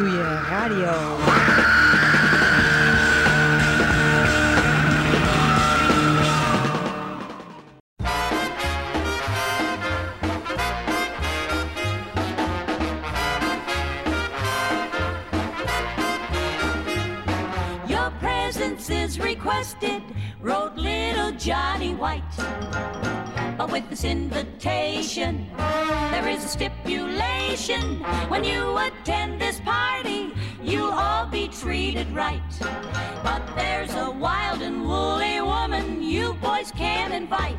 Ratatouille Radio. Your presence is requested, wrote little Johnny White. But with this invitation, there is a stipulation. When you attend this treated right. But there's a wild and woolly woman you boys can't invite.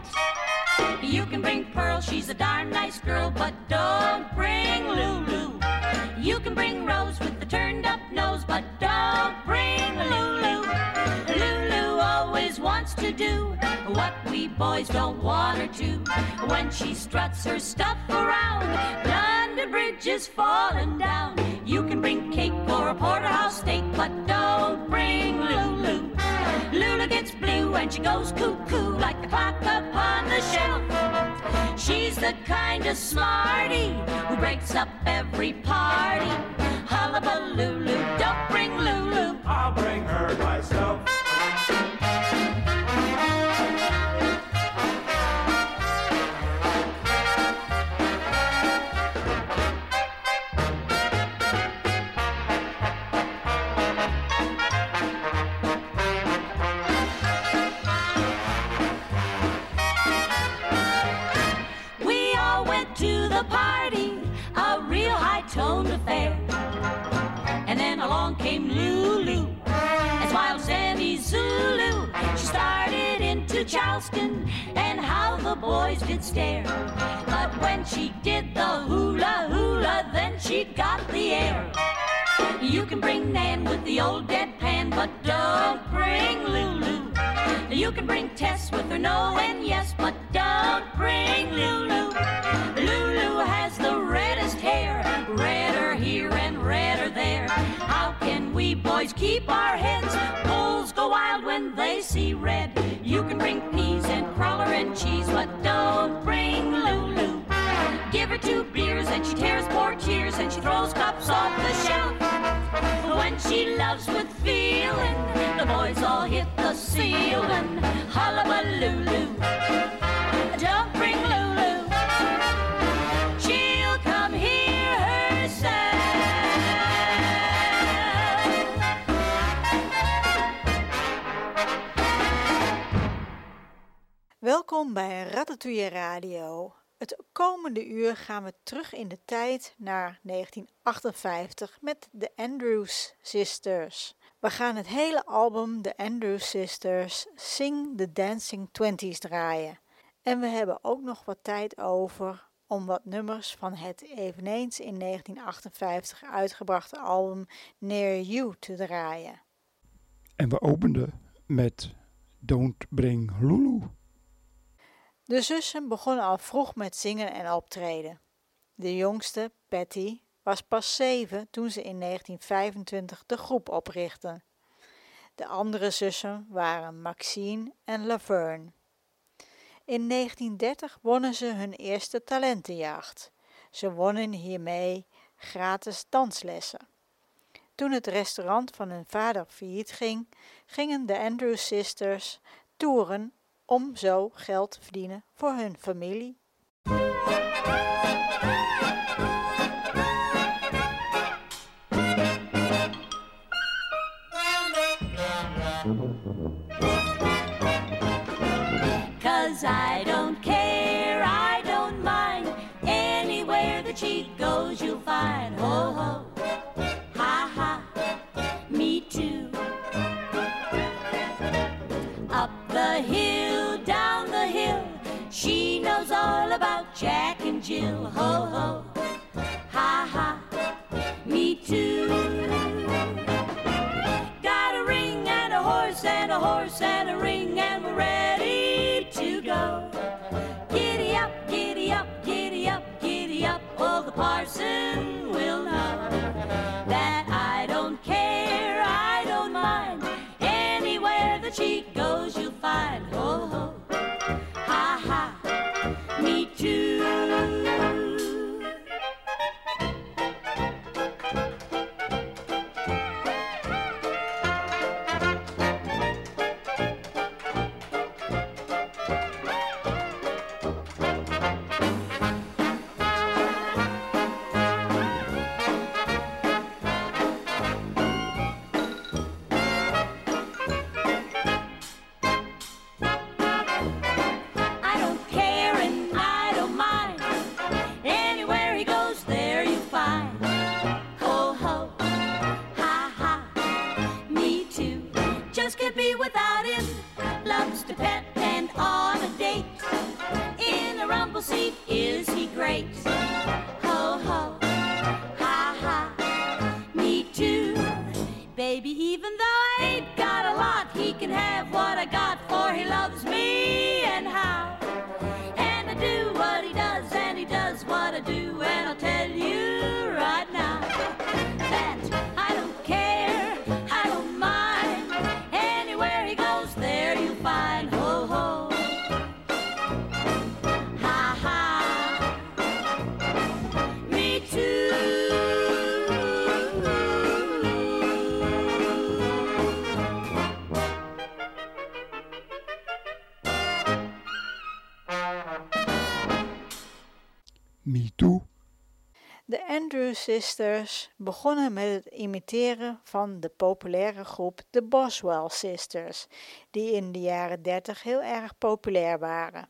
You can bring Pearl, she's a darn nice girl, but don't bring Lulu. To do what we boys don't want her to. When she struts her stuff around, London Bridge is falling down. You can bring cake or a porterhouse steak, but don't bring Lulu. Lulu gets blue and she goes cuckoo like the clock upon the shelf. She's the kind of smarty who breaks up every party. Hullabaloo, Lulu, don't bring Lulu. I'll bring her myself. High-toned affair. And then along came Lulu, as wild any Zulu. She started into Charleston, and how the boys did stare. But when she did the hula hula, then she got the air. You can bring Nan with the old deadpan, but don't bring Lulu. You can bring Tess with her no and yes, but don't bring Lulu. Lulu boys keep our heads? Bulls go wild when they see red. You can bring peas and crawler and cheese, but don't bring Lulu. Give her two beers and she tears poor tears and she throws cups off the shelf. When she loves with feeling, the boys all hit the ceiling. Hullabaloo. Welkom bij Ratatouille Radio. Het komende uur gaan we terug in de tijd naar 1958 met de Andrews Sisters. We gaan het hele album The Andrews Sisters Sing the Dancing Twenties draaien. En we hebben ook nog wat tijd over om wat nummers van het eveneens in 1958 uitgebrachte album Near You te draaien. En we openden met Don't Bring Lulu. De zussen begonnen al vroeg met zingen en optreden. De jongste, Patty, was pas zeven toen ze in 1925 de groep oprichtten. De andere zussen waren Maxine en Laverne. In 1930 wonnen ze hun eerste talentenjacht. Ze wonnen hiermee gratis danslessen. Toen het restaurant van hun vader failliet ging, gingen de Andrews Sisters toeren om zo geld te verdienen voor hun familie. Cause I don't care, I don't mind. Anywhere that she goes, you'll find. Ho ho, Jack and Jill. Ho ho, ha ha, me too. Got a ring and a horse and a horse and a ring and we're ready to go. Giddy up, giddy up, giddy up, giddy up. Oh, the parson Sisters begonnen met het imiteren van de populaire groep de Boswell Sisters, die in de jaren 30 heel erg populair waren.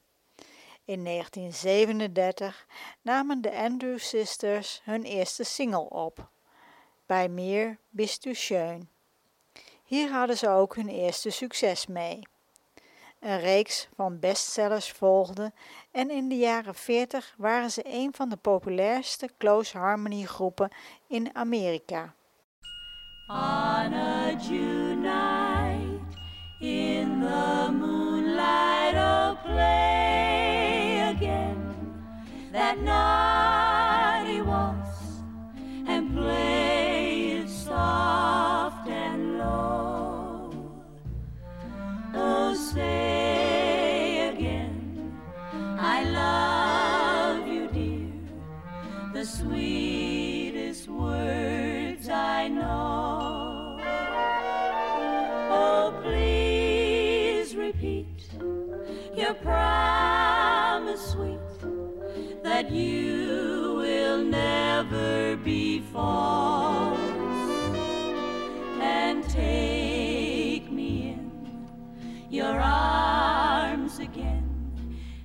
In 1937 namen de Andrew Sisters hun eerste single op, Bij meer bist du schön. Hier hadden ze ook hun eerste succes mee. Een reeks van bestsellers volgde en in de jaren 40 waren ze een van de populairste close harmony groepen in Amerika. On June night in the moonlight, oh play again that naughty and take me in. Your arms again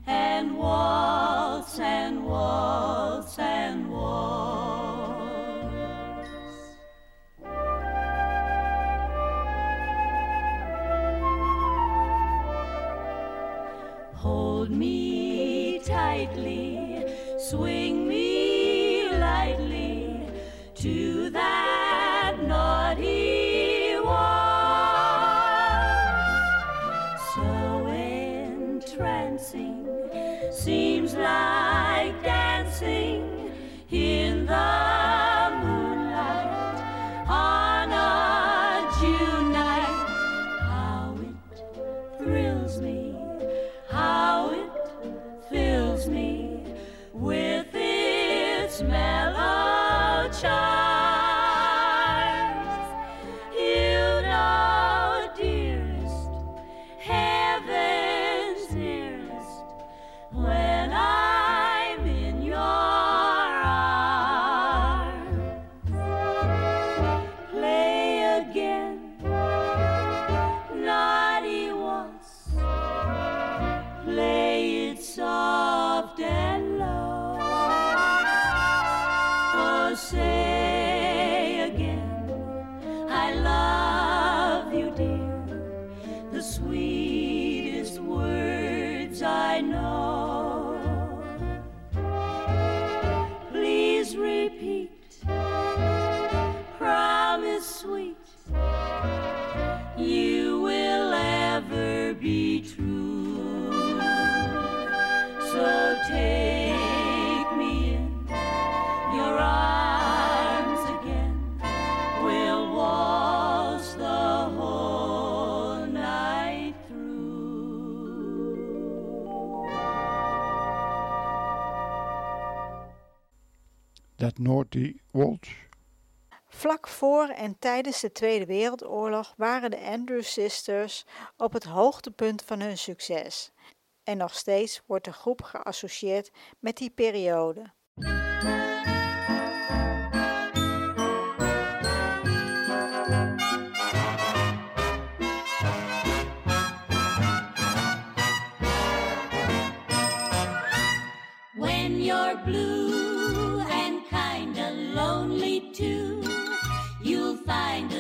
and waltz and waltz and Naughty Waltz. Vlak voor en tijdens de Tweede Wereldoorlog waren de Andrew Sisters op het hoogtepunt van hun succes. En nog steeds wordt de groep geassocieerd met die periode. When you're blue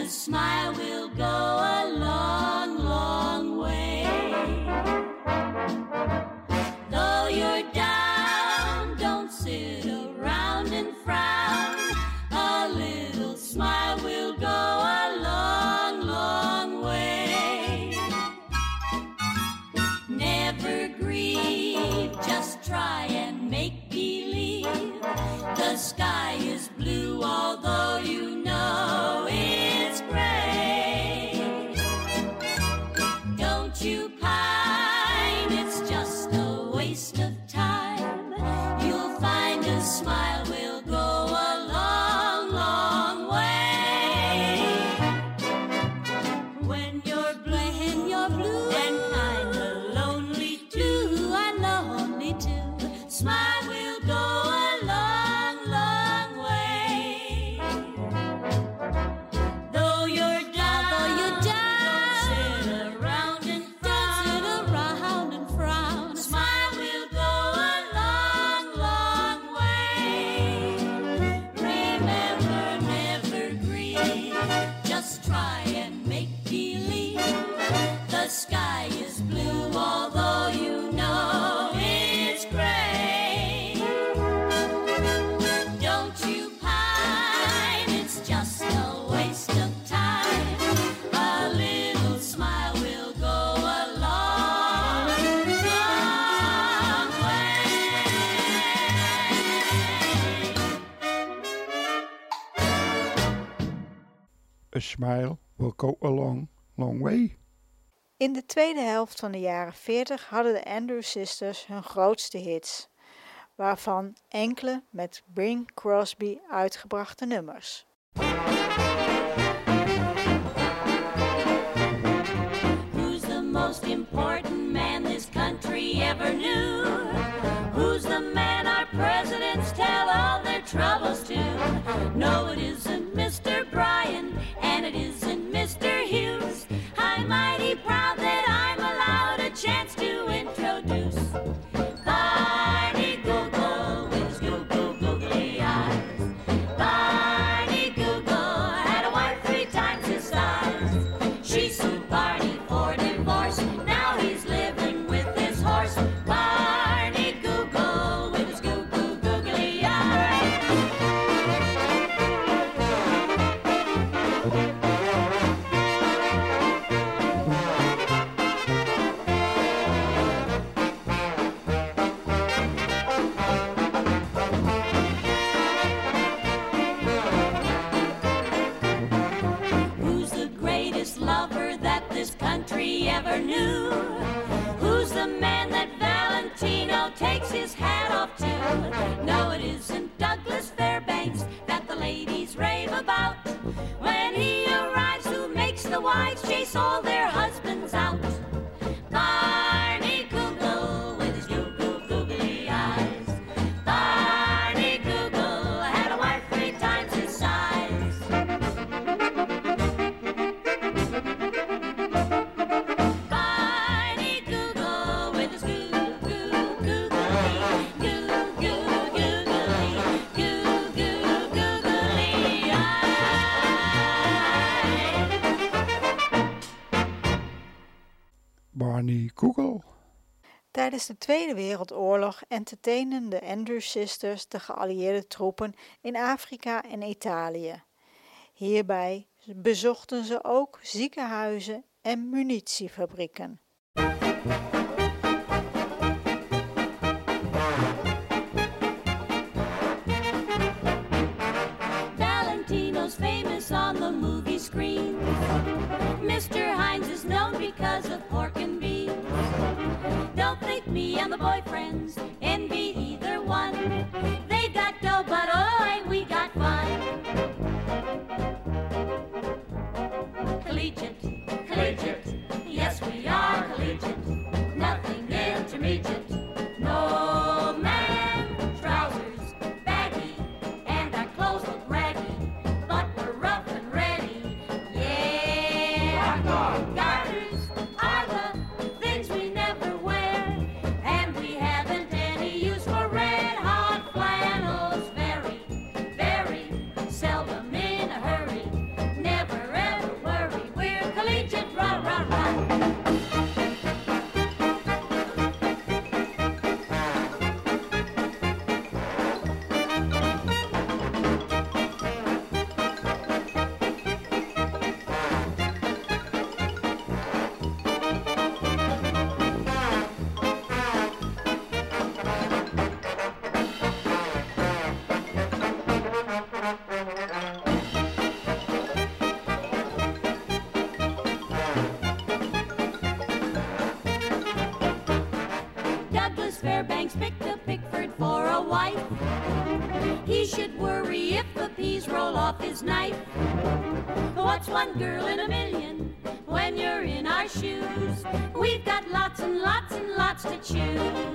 smile will go go a long, long way. In de tweede helft van de jaren 40 hadden de Andrew Sisters hun grootste hits, waarvan enkele met Bing Crosby uitgebrachte nummers. Who's the most important man this country ever knew? Who's the man our presidents tell all their troubles to? No, it isn't Mr. Bryan, and it isn't proud country ever knew? Who's the man that Valentino takes his hat off to? No, it isn't Douglas Fairbanks that the ladies rave about. When he arrives, who makes the wives chase all their husbands Tijdens de Tweede Wereldoorlog entertainen de Andrew Sisters de geallieerde troepen in Afrika en Italië. Hierbij bezochten ze ook ziekenhuizen en munitiefabrieken. Valentino's famous on the movie screen. Mr. Hines is known because of pork me and the boyfriends envy knife. What's one girl in a million when you're in our shoes? We've got lots and lots and lots to choose.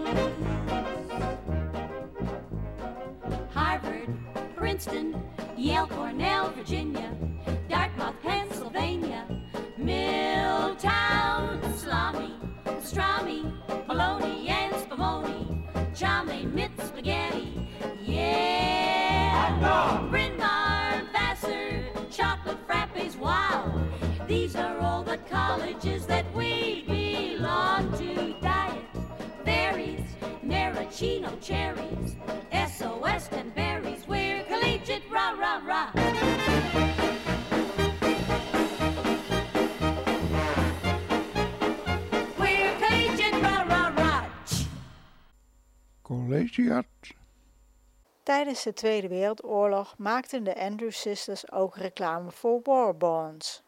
Tijdens de Tweede Wereldoorlog maakten de Andrews Sisters ook reclame voor war bonds.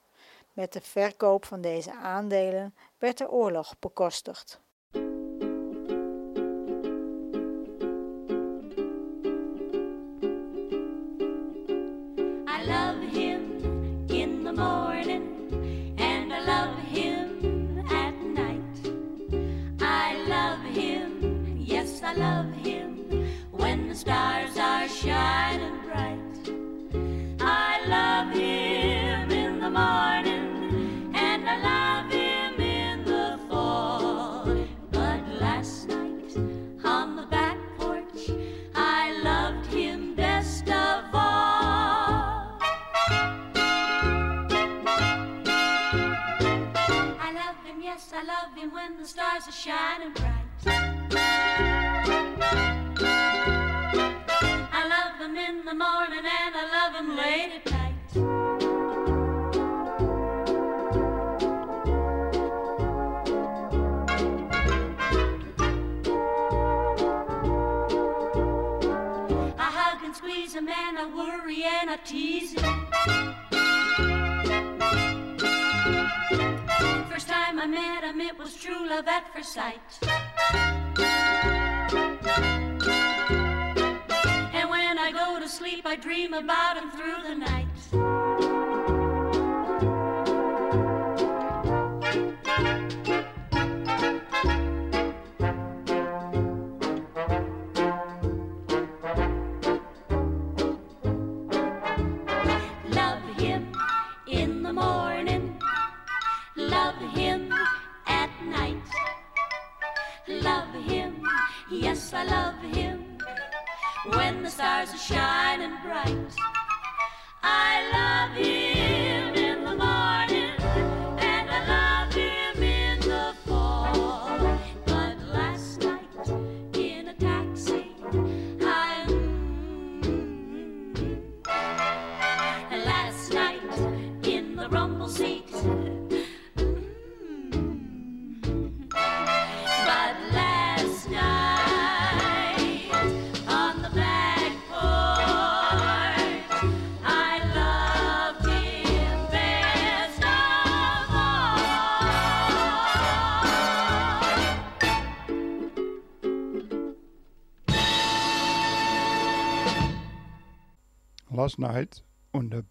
Met de verkoop van deze aandelen werd de oorlog bekostigd. I love him in the morning love at first sight. And when I go to sleep, I dream about him through the night. Stars are shining bright. I love him On the.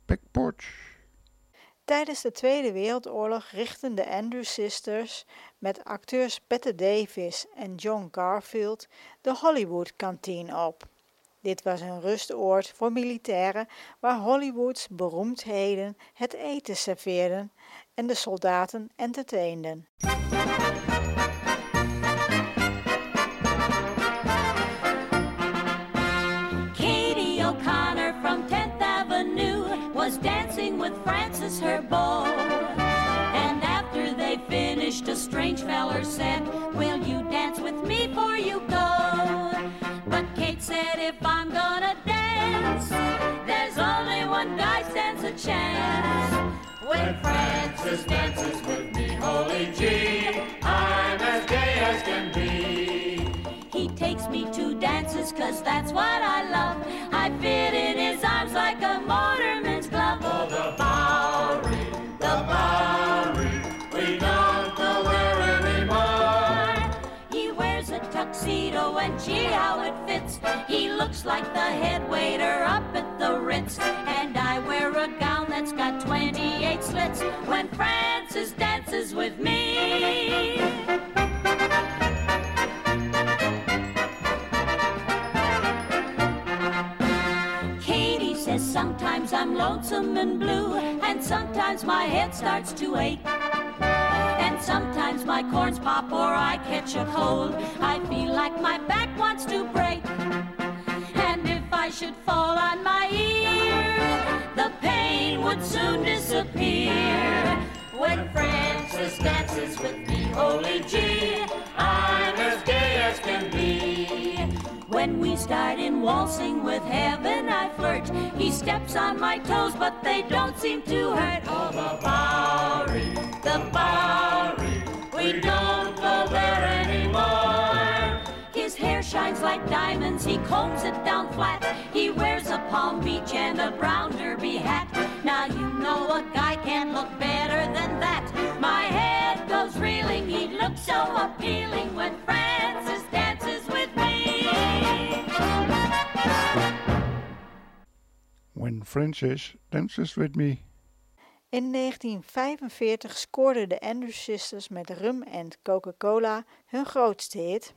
Tijdens de Tweede Wereldoorlog richtten de Andrews Sisters met acteurs Bette Davis en John Garfield de Hollywood Canteen op. Dit was een rustoord voor militairen waar Hollywoods beroemdheden het eten serveerden en de soldaten entertainden. With Francis her beau. And after they finished, a strange feller said, Will you dance with me before you go? But Kate said, If I'm gonna dance, there's only one guy stands a chance. When Francis dances with me, holy gee, I'm as gay as can be. he takes me to dances, cause that's what I love. I fit in his looks like the head waiter up at the Ritz. And I wear a gown that's got 28 slits when Francis dances with me. Katie says sometimes I'm lonesome and blue, and sometimes my head starts to ache. And sometimes my corns pop or I catch a cold. I feel like my back wants to break. Should fall on my ear, the pain would soon disappear. When Francis dances with me, holy gee, I'm as gay as can be. When we start in waltzing with heaven, I flirt. He steps on my toes, but they don't seem to hurt. Oh, the Bowery, the Bowery, we don't go there shines like diamonds. He combs it down flat. He wears a Palm Beach and a brown derby hat. Now you know a guy can look better than that. My head goes reeling. He looks so appealing when Francis dances with me. When Francis dances with me. In 1945 scoorden de Andrews Sisters met Rum en Coca-Cola hun grootste hit.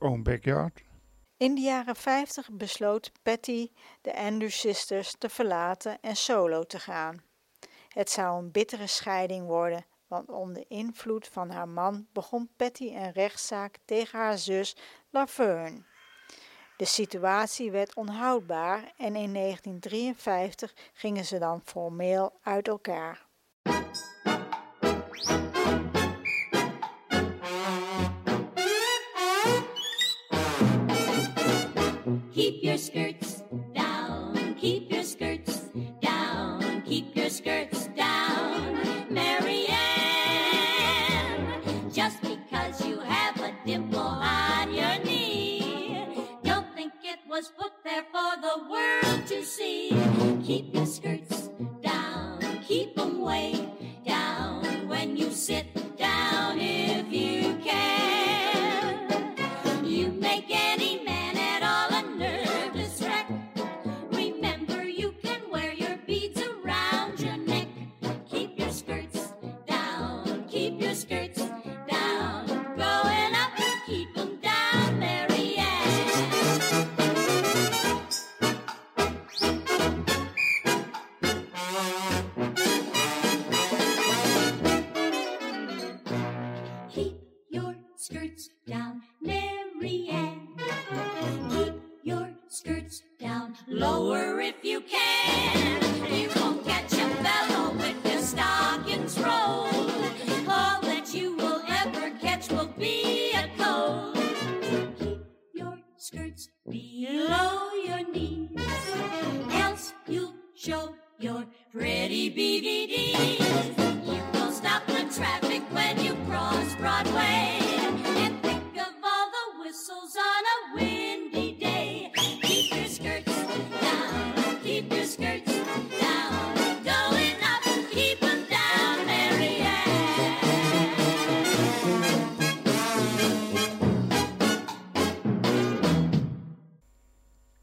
own backyard. In de jaren 50 besloot Patty de Andrews Sisters te verlaten en solo te gaan. Het zou een bittere scheiding worden, want onder invloed van haar man begon Patty een rechtszaak tegen haar zus Laverne. De situatie werd onhoudbaar en in 1953 gingen ze dan formeel uit elkaar.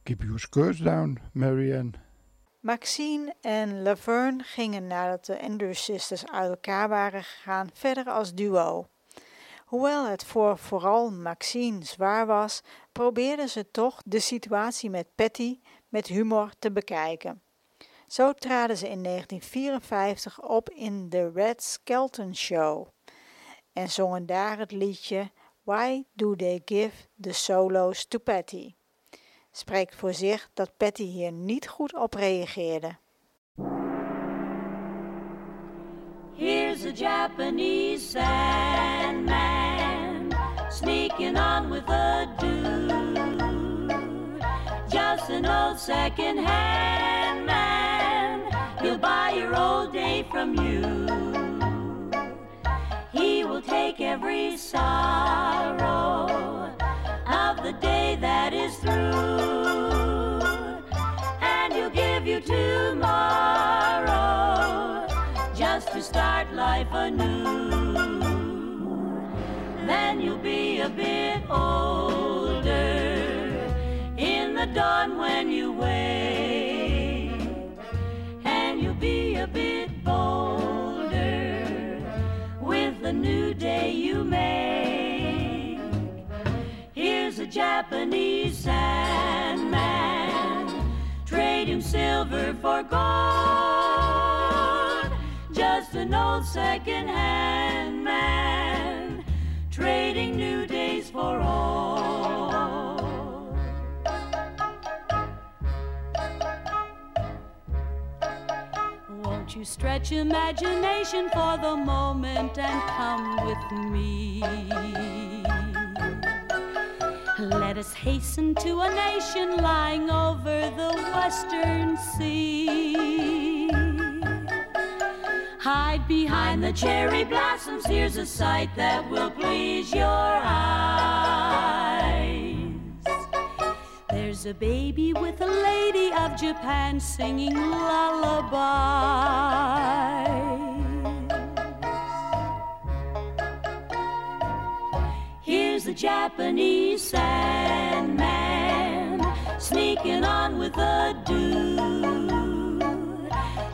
Keep your skirts down, Marianne. Maxine en Laverne gingen nadat de Andrews Sisters uit elkaar waren gegaan verder als duo. Hoewel het voor vooral Maxine zwaar was, probeerden ze toch de situatie met Patty met humor te bekijken. Zo traden ze in 1954 op in The Red Skelton Show en zongen daar het liedje Why Do They Give the Solos to Patty? Spreekt voor zich dat Patty hier niet goed op reageerde. Here's a Japanese sandman sneaking on with a dude. Just an old second-hand man. He'll buy your old day from you. He will take every sorrow the day that is through, and he'll give you tomorrow just to start life anew. Then you'll be a bit older in the dawn when you wake, and you'll be a bit bolder with the new day you make. Here's a Japanese sandman trading silver for gold. Just an old second-hand man trading new days for old. Won't you stretch imagination for the moment and come with me? Let us hasten to a nation lying over the western sea. Hide behind the cherry blossoms, here's a sight that will please your eyes. There's a baby with a lady of Japan singing lullabies. Here's the Japanese sandman sneaking on with a dude.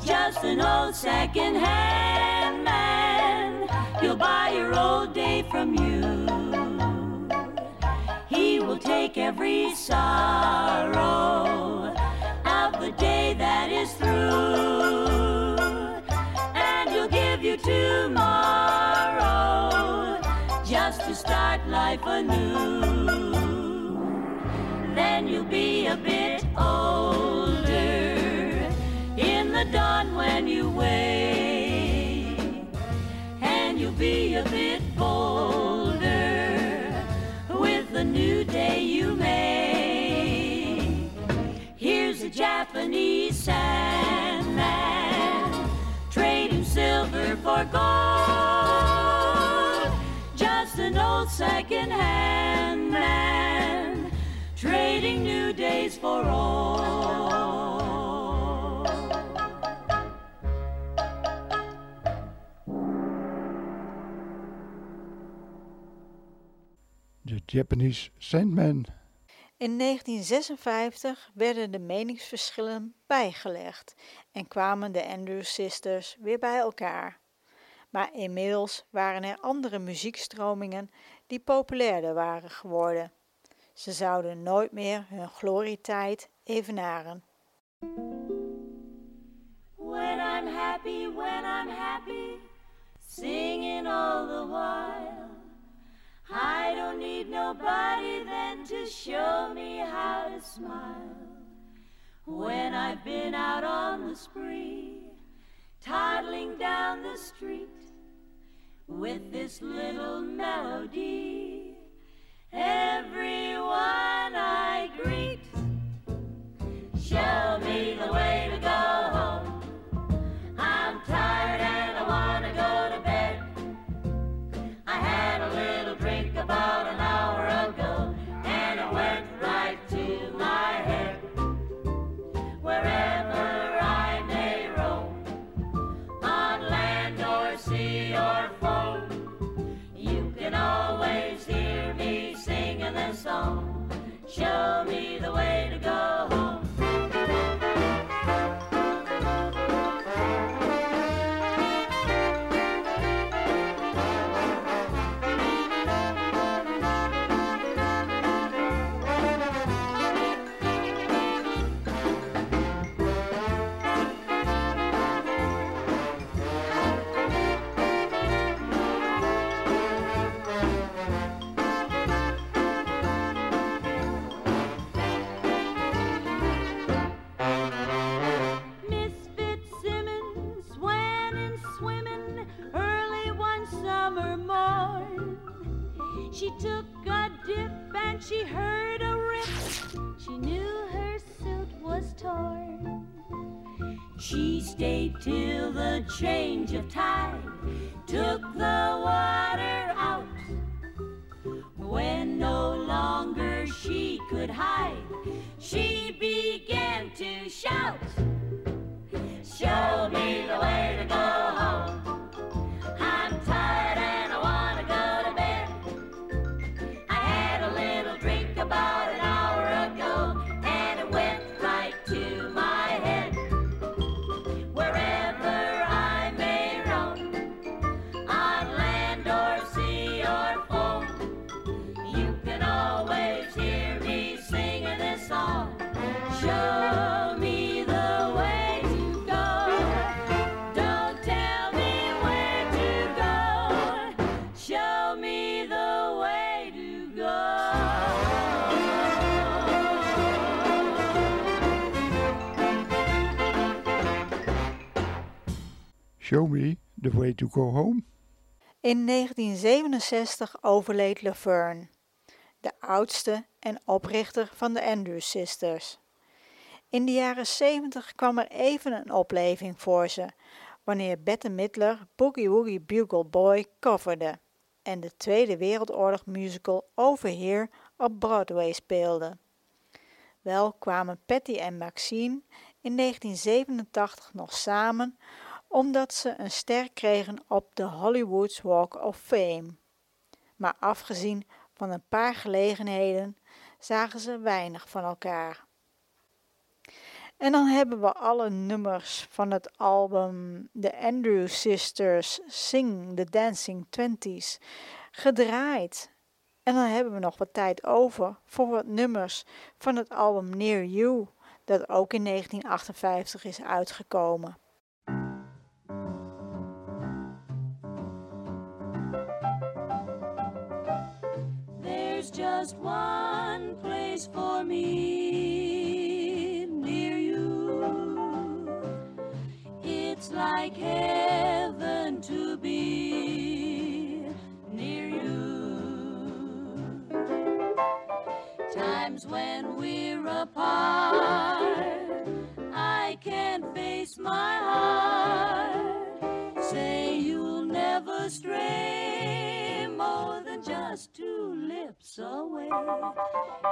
Just an old second-hand man. He'll buy your old day from you. He will take every sorrow of the day that is through, and he'll give you tomorrow just to start life anew. Then you'll be a bit older in the dawn when you wake, and you'll be a bit bolder with the new day you make. Here's a Japanese sandman trading silver for gold. Just an old second-hand man trading new days for old. De Japanese Sandman. In 1956 werden de meningsverschillen bijgelegd en kwamen de Andrews Sisters weer bij elkaar. Maar inmiddels waren er andere muziekstromingen die populairder waren geworden. Ze zouden nooit meer hun glorietijd evenaren. When I'm happy, when I'm happy, singing all the while. I don't need nobody then to show me how to smile. when I've been out on the spree, toddling down the street with this little melody. Everyone I greet, show go home. In 1967 overleed Laverne, de oudste en oprichter van de Andrews Sisters. In de jaren 70 kwam er even een opleving voor ze, wanneer Bette Midler Boogie Woogie Bugle Boy coverde en de Tweede Wereldoorlog musical Over Here op Broadway speelde. Wel kwamen Patty en Maxine in 1987 nog samen omdat ze een ster kregen op de Hollywood's Walk of Fame. Maar afgezien van een paar gelegenheden zagen ze weinig van elkaar. En dan hebben we alle nummers van het album The Andrew Sisters Sing the Dancing Twenties gedraaid. En dan hebben we nog wat tijd over voor wat nummers van het album Near You, dat ook in 1958 is uitgekomen. Just one place for me near you. It's like heaven to be near you. Times when we're apart, I can't face my heart. Say you'll never stray just two lips away.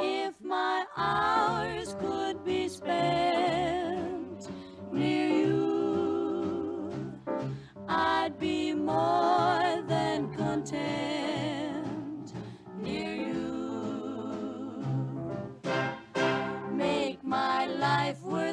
If my hours could be spent near you, I'd be more than content near you. Make my life worthwhile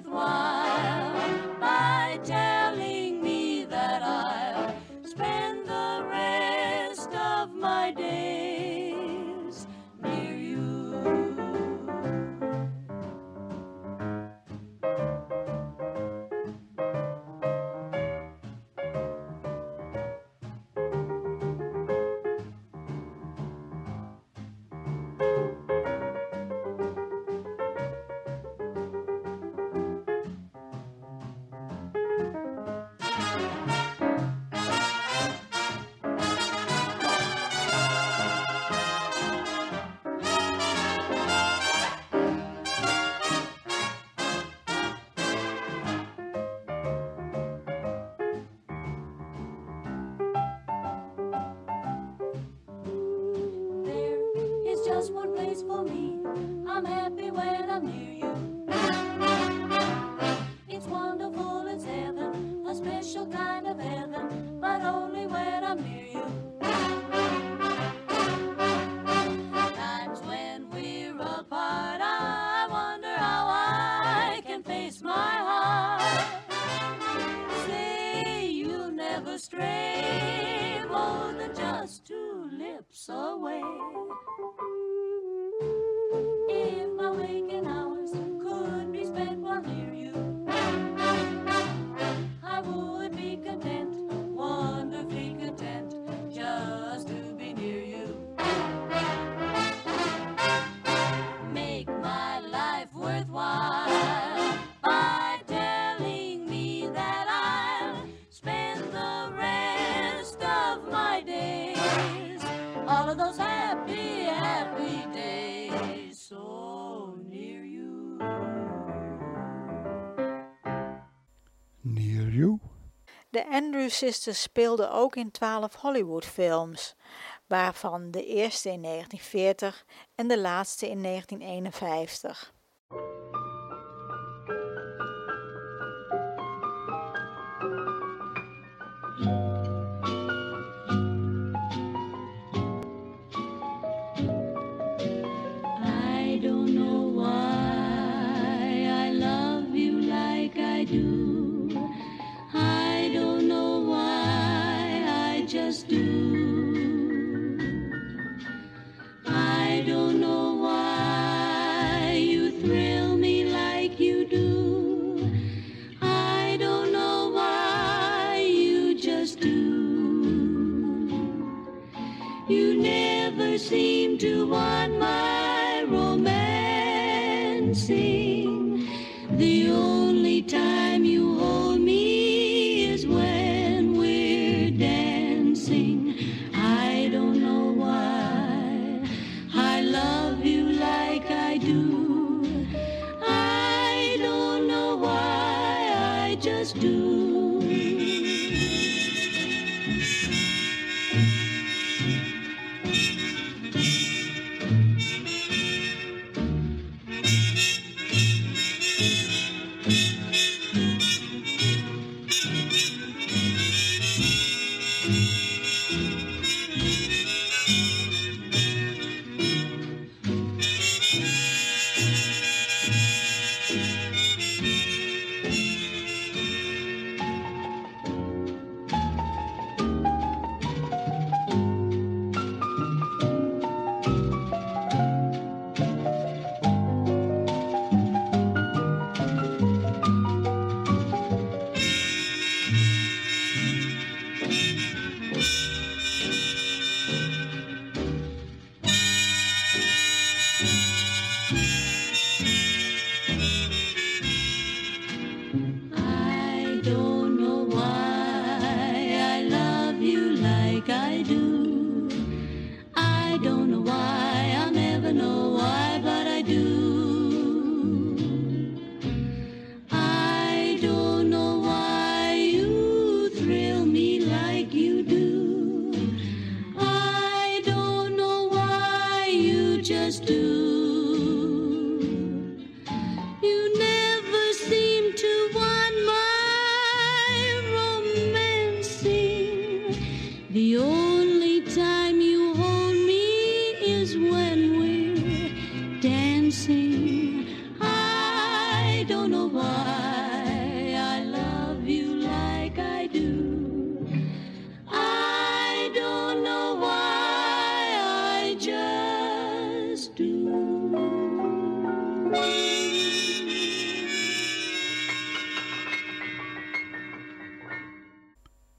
of those happy, happy days so near you. Near you? De Andrews Sisters speelden ook in twaalf Hollywoodfilms, waarvan de eerste in 1940 en de laatste in 1951.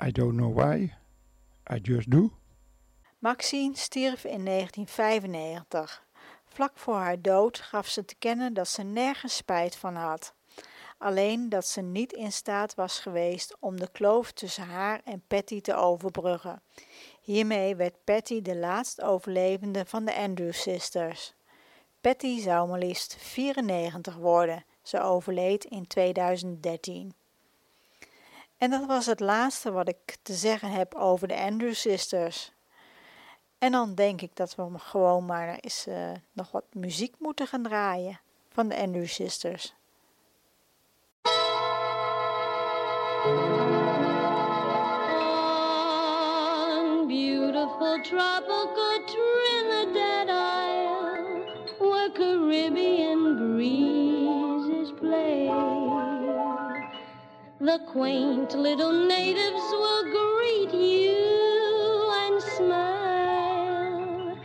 I don't know why, I just do. Maxine stierf in 1995. Vlak voor haar dood gaf ze te kennen dat ze nergens spijt van had. Alleen dat ze niet in staat was geweest om de kloof tussen haar en Patty te overbruggen. Hiermee werd Patty de laatst overlevende van de Andrew Sisters. Patty zou maar liefst 94 worden. Ze overleed in 2013. En dat was het laatste wat ik te zeggen heb over de Andrew Sisters. En dan denk ik dat we gewoon maar eens eh, nog wat muziek moeten gaan draaien van de Andrew Sisters. Beautiful tropical Trinidad Isle, where Caribbean breezes play. The quaint little natives will greet you and smile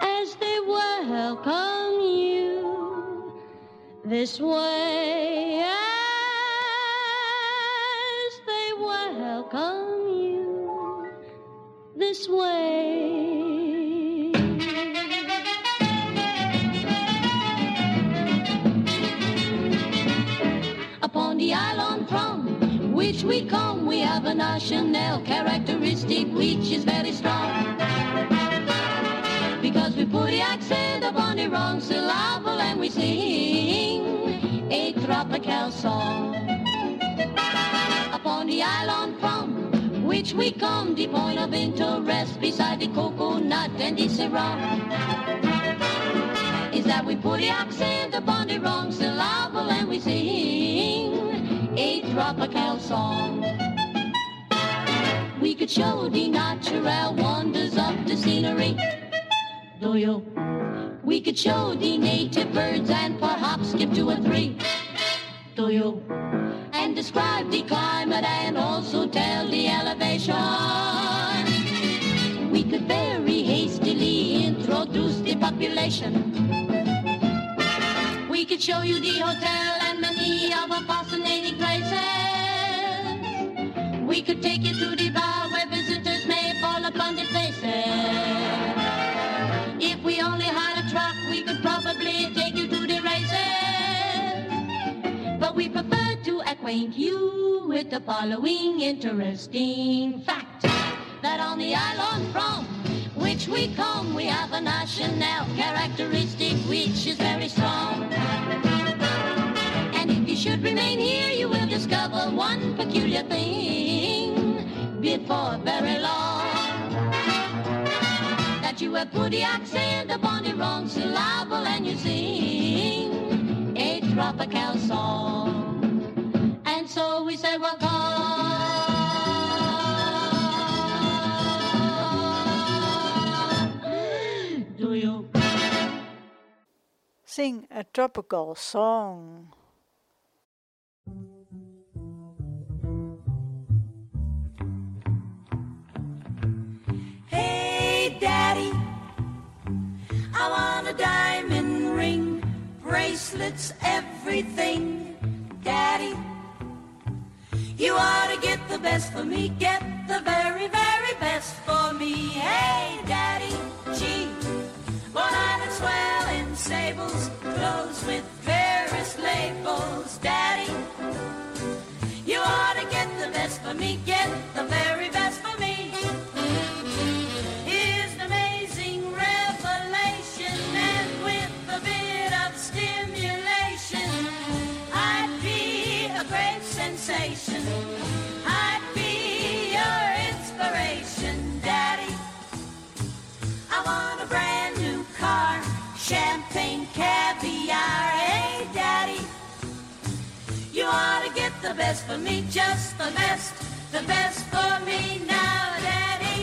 as they welcome you this way. As they welcome you this way. We come, we have a national characteristic which is very strong. Because we put the accent upon the wrong syllable and we sing a tropical song. Upon the island from which we come, the point of interest beside the coconut and the syrup is that we put the accent upon the wrong syllable and we sing a tropical song. We could show the natural wonders of the scenery. Do you? We could show the native birds and perhaps skip two or three. Do you? And describe the climate and also tell the elevation. We could very hastily introduce the population. We could show you the hotel and many other fascinating places. We could take you to the bar where visitors may fall upon the faces. If we only had a truck, we could probably take you to the races. But we prefer to acquaint you with the following interesting fact. That on the island from which we come, we have a national characteristic which is very strong. And if you should remain here, you will discover one peculiar thing before very long. That you have put the accent upon the wrong syllable and you sing a tropical song. And so we say, welcome. Sing a tropical song. Hey, Daddy, I want a diamond ring, bracelets, everything. Daddy, you ought to get the best for me, get the very, very best for me. Hey, Daddy, gee, one eyed swell in sables, clothes with various labels. Daddy, you ought to get the best for me, get the very best for me. Here's an amazing revelation, and with a bit of stimulation, I'd be a great sensation. The best for me, just the best, the best for me now. Daddy's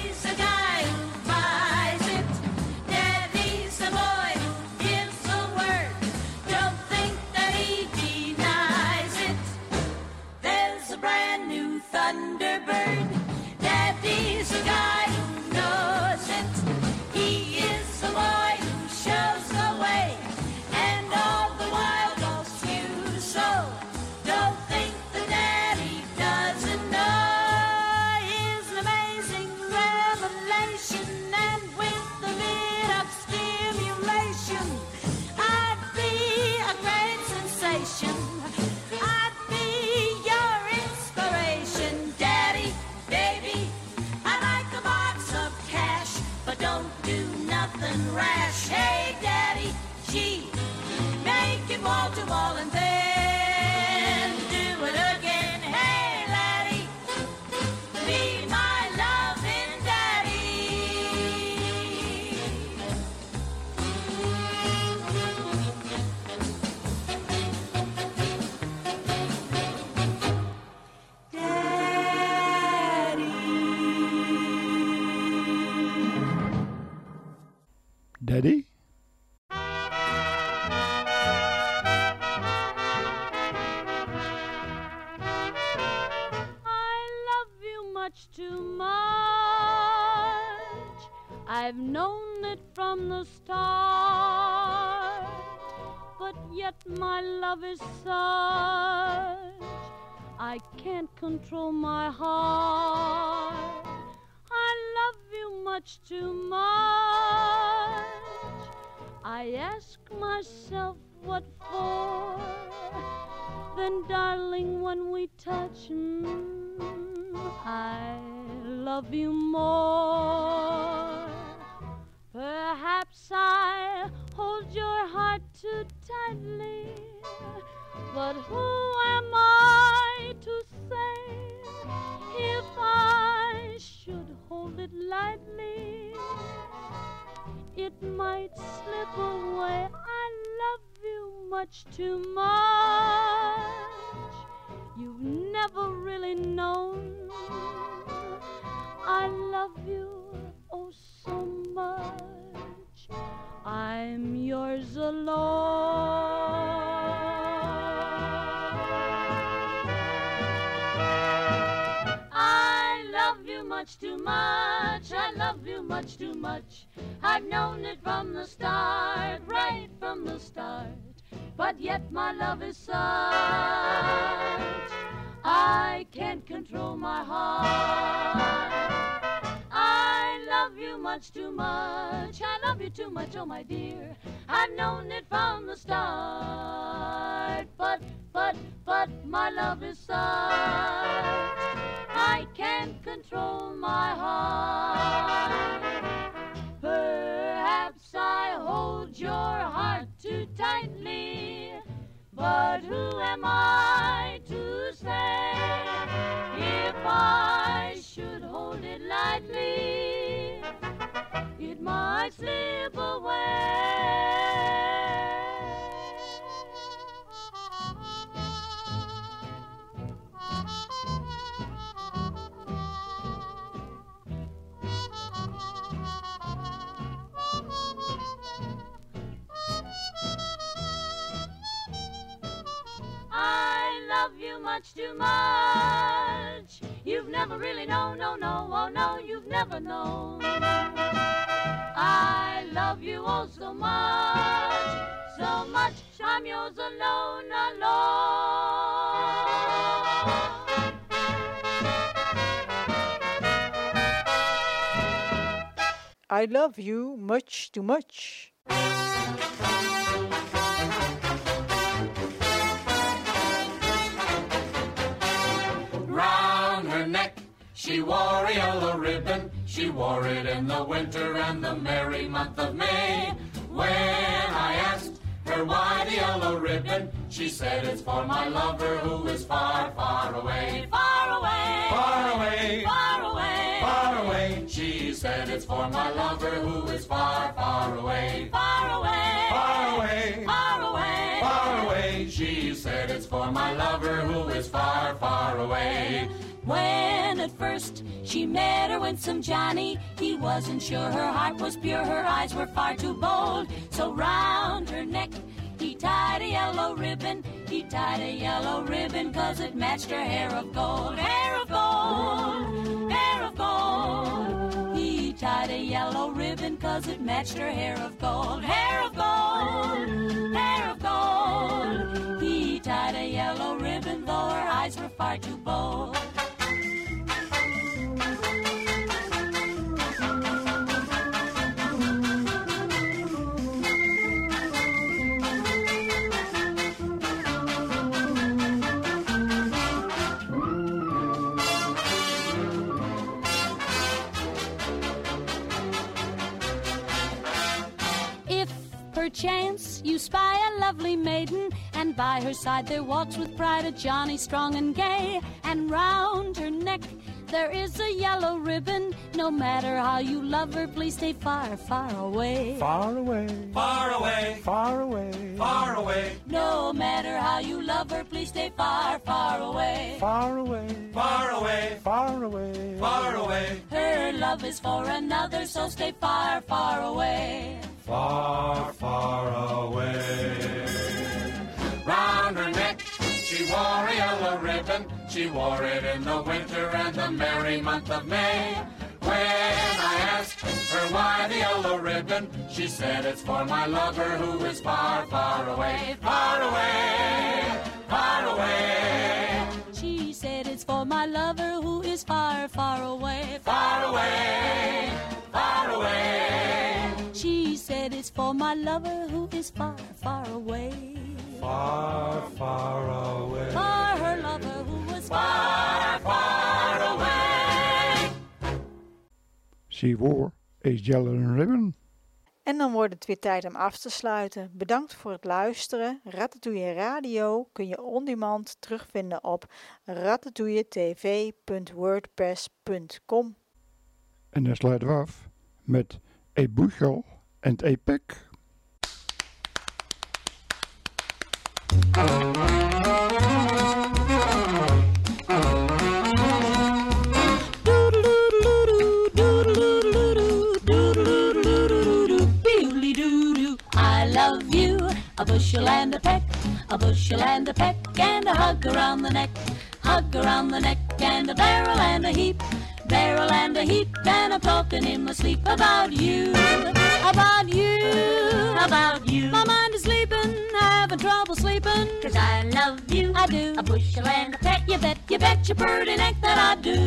love you more. Perhaps I hold your heart too tightly, but who am I to say if I should hold it lightly? It might slip away. I love you much too much. You've never really known. Much. I love you much too much. I've known it from the start, right from the start. But yet my love is such. I can't control my heart. I love you much too much. I love you too much, oh my dear. I've known it from the start. But, but, but my love is such. Control my heart. Perhaps I hold your heart too tightly. But who am I to say if I should hold it lightly? It might slip I much too much. You've never really known, no, no, oh no, you've never known. I love you oh so much, so much. I'm yours alone, alone. I love you much too much. Wore a yellow ribbon. She wore it in the winter and the merry month of May. When I asked her why the yellow ribbon, she said it's for my lover who is far, far away. Far away, Far away, far away, far away. She said it's for my lover who is far, far away. far away, Far away, far away. far away. She said it's for my lover who is far, far away. When at first she met her winsome Johnny, he wasn't sure her heart was pure, her eyes were far too bold. So round her neck he tied a yellow ribbon, he tied a yellow ribbon cause it matched her hair of gold, hair of gold, hair of gold. He tied a yellow ribbon cause it matched her hair of gold, hair of gold, hair of gold. He tied a yellow ribbon though her eyes were far too bold. Spy a lovely maiden, and by her side there walks with pride a Johnny strong and gay, and round her neck there is a yellow ribbon. No matter how you love her, please stay far, far away. Far away, Far away, far away, far away, No matter how you love her, please stay far, far away. far away, far away, far away, far away. Her love is for another, so stay far, far away. Far, far away. Round her neck, she wore a yellow ribbon. She wore it in the winter and the merry month of May. When I asked her why the yellow ribbon, she said it's for my lover who is far, far away, far away, far away. She said it's for my lover who is far, far away, far away, far away. Said it's for my lover who is far, far away. Far, far away. For her lover who was far, far away. She wore a yellow ribbon. En dan wordt het weer tijd om af te sluiten. Bedankt voor het luisteren. Ratatouille Radio kun je on demand terugvinden op ratatouilletv.wordpress.com. En dan sluiten we af met And a Bushel en A Peck. A bushel and a peck, a bushel and a peck, and a hug around the neck, hug around the neck, and a barrel and a heap, barrel and a heap, and I'm talking in my sleep about you, about you, about you. My mind is sleeping, having trouble sleeping, cause I love you, I do. A bushel and a peck, you bet, you bet your pretty neck that I do.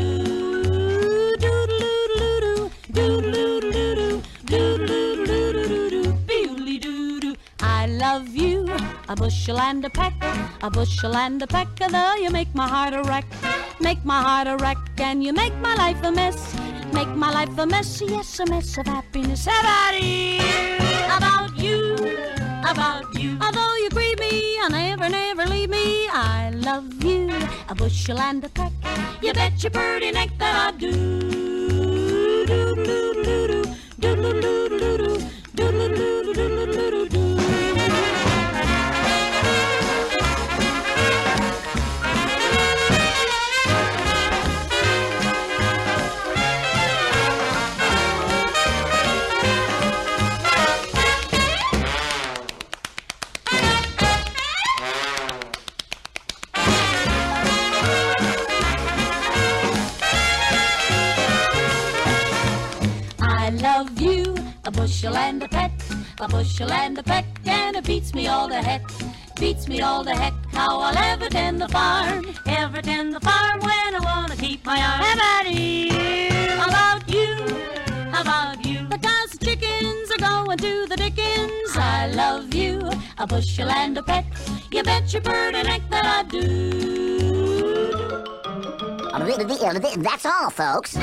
Love you, a bushel and a peck, a bushel and a peck, although you make my heart a wreck, make my heart a wreck, and you make my life a mess, make my life a mess, yes, a mess of happiness. About you, about you, about you. Although you grieve me, I never, never leave me. I love you, a bushel and a peck. You bet your pretty neck that I do. Doodle-doodle-doo-doo, doodle-doodle-doo-doo, doodle-doodle-doo-doo-doo-doo. A bushel and a peck, and it beats me all the heck, beats me all the heck, how I'll ever tend the farm, ever tend the farm when I wanna keep my arm. How about you? About you? How about you? The cows and chickens are going to the dickens. I love you, a bushel and a peck, you bet your bird and egg that I do. That's all, folks.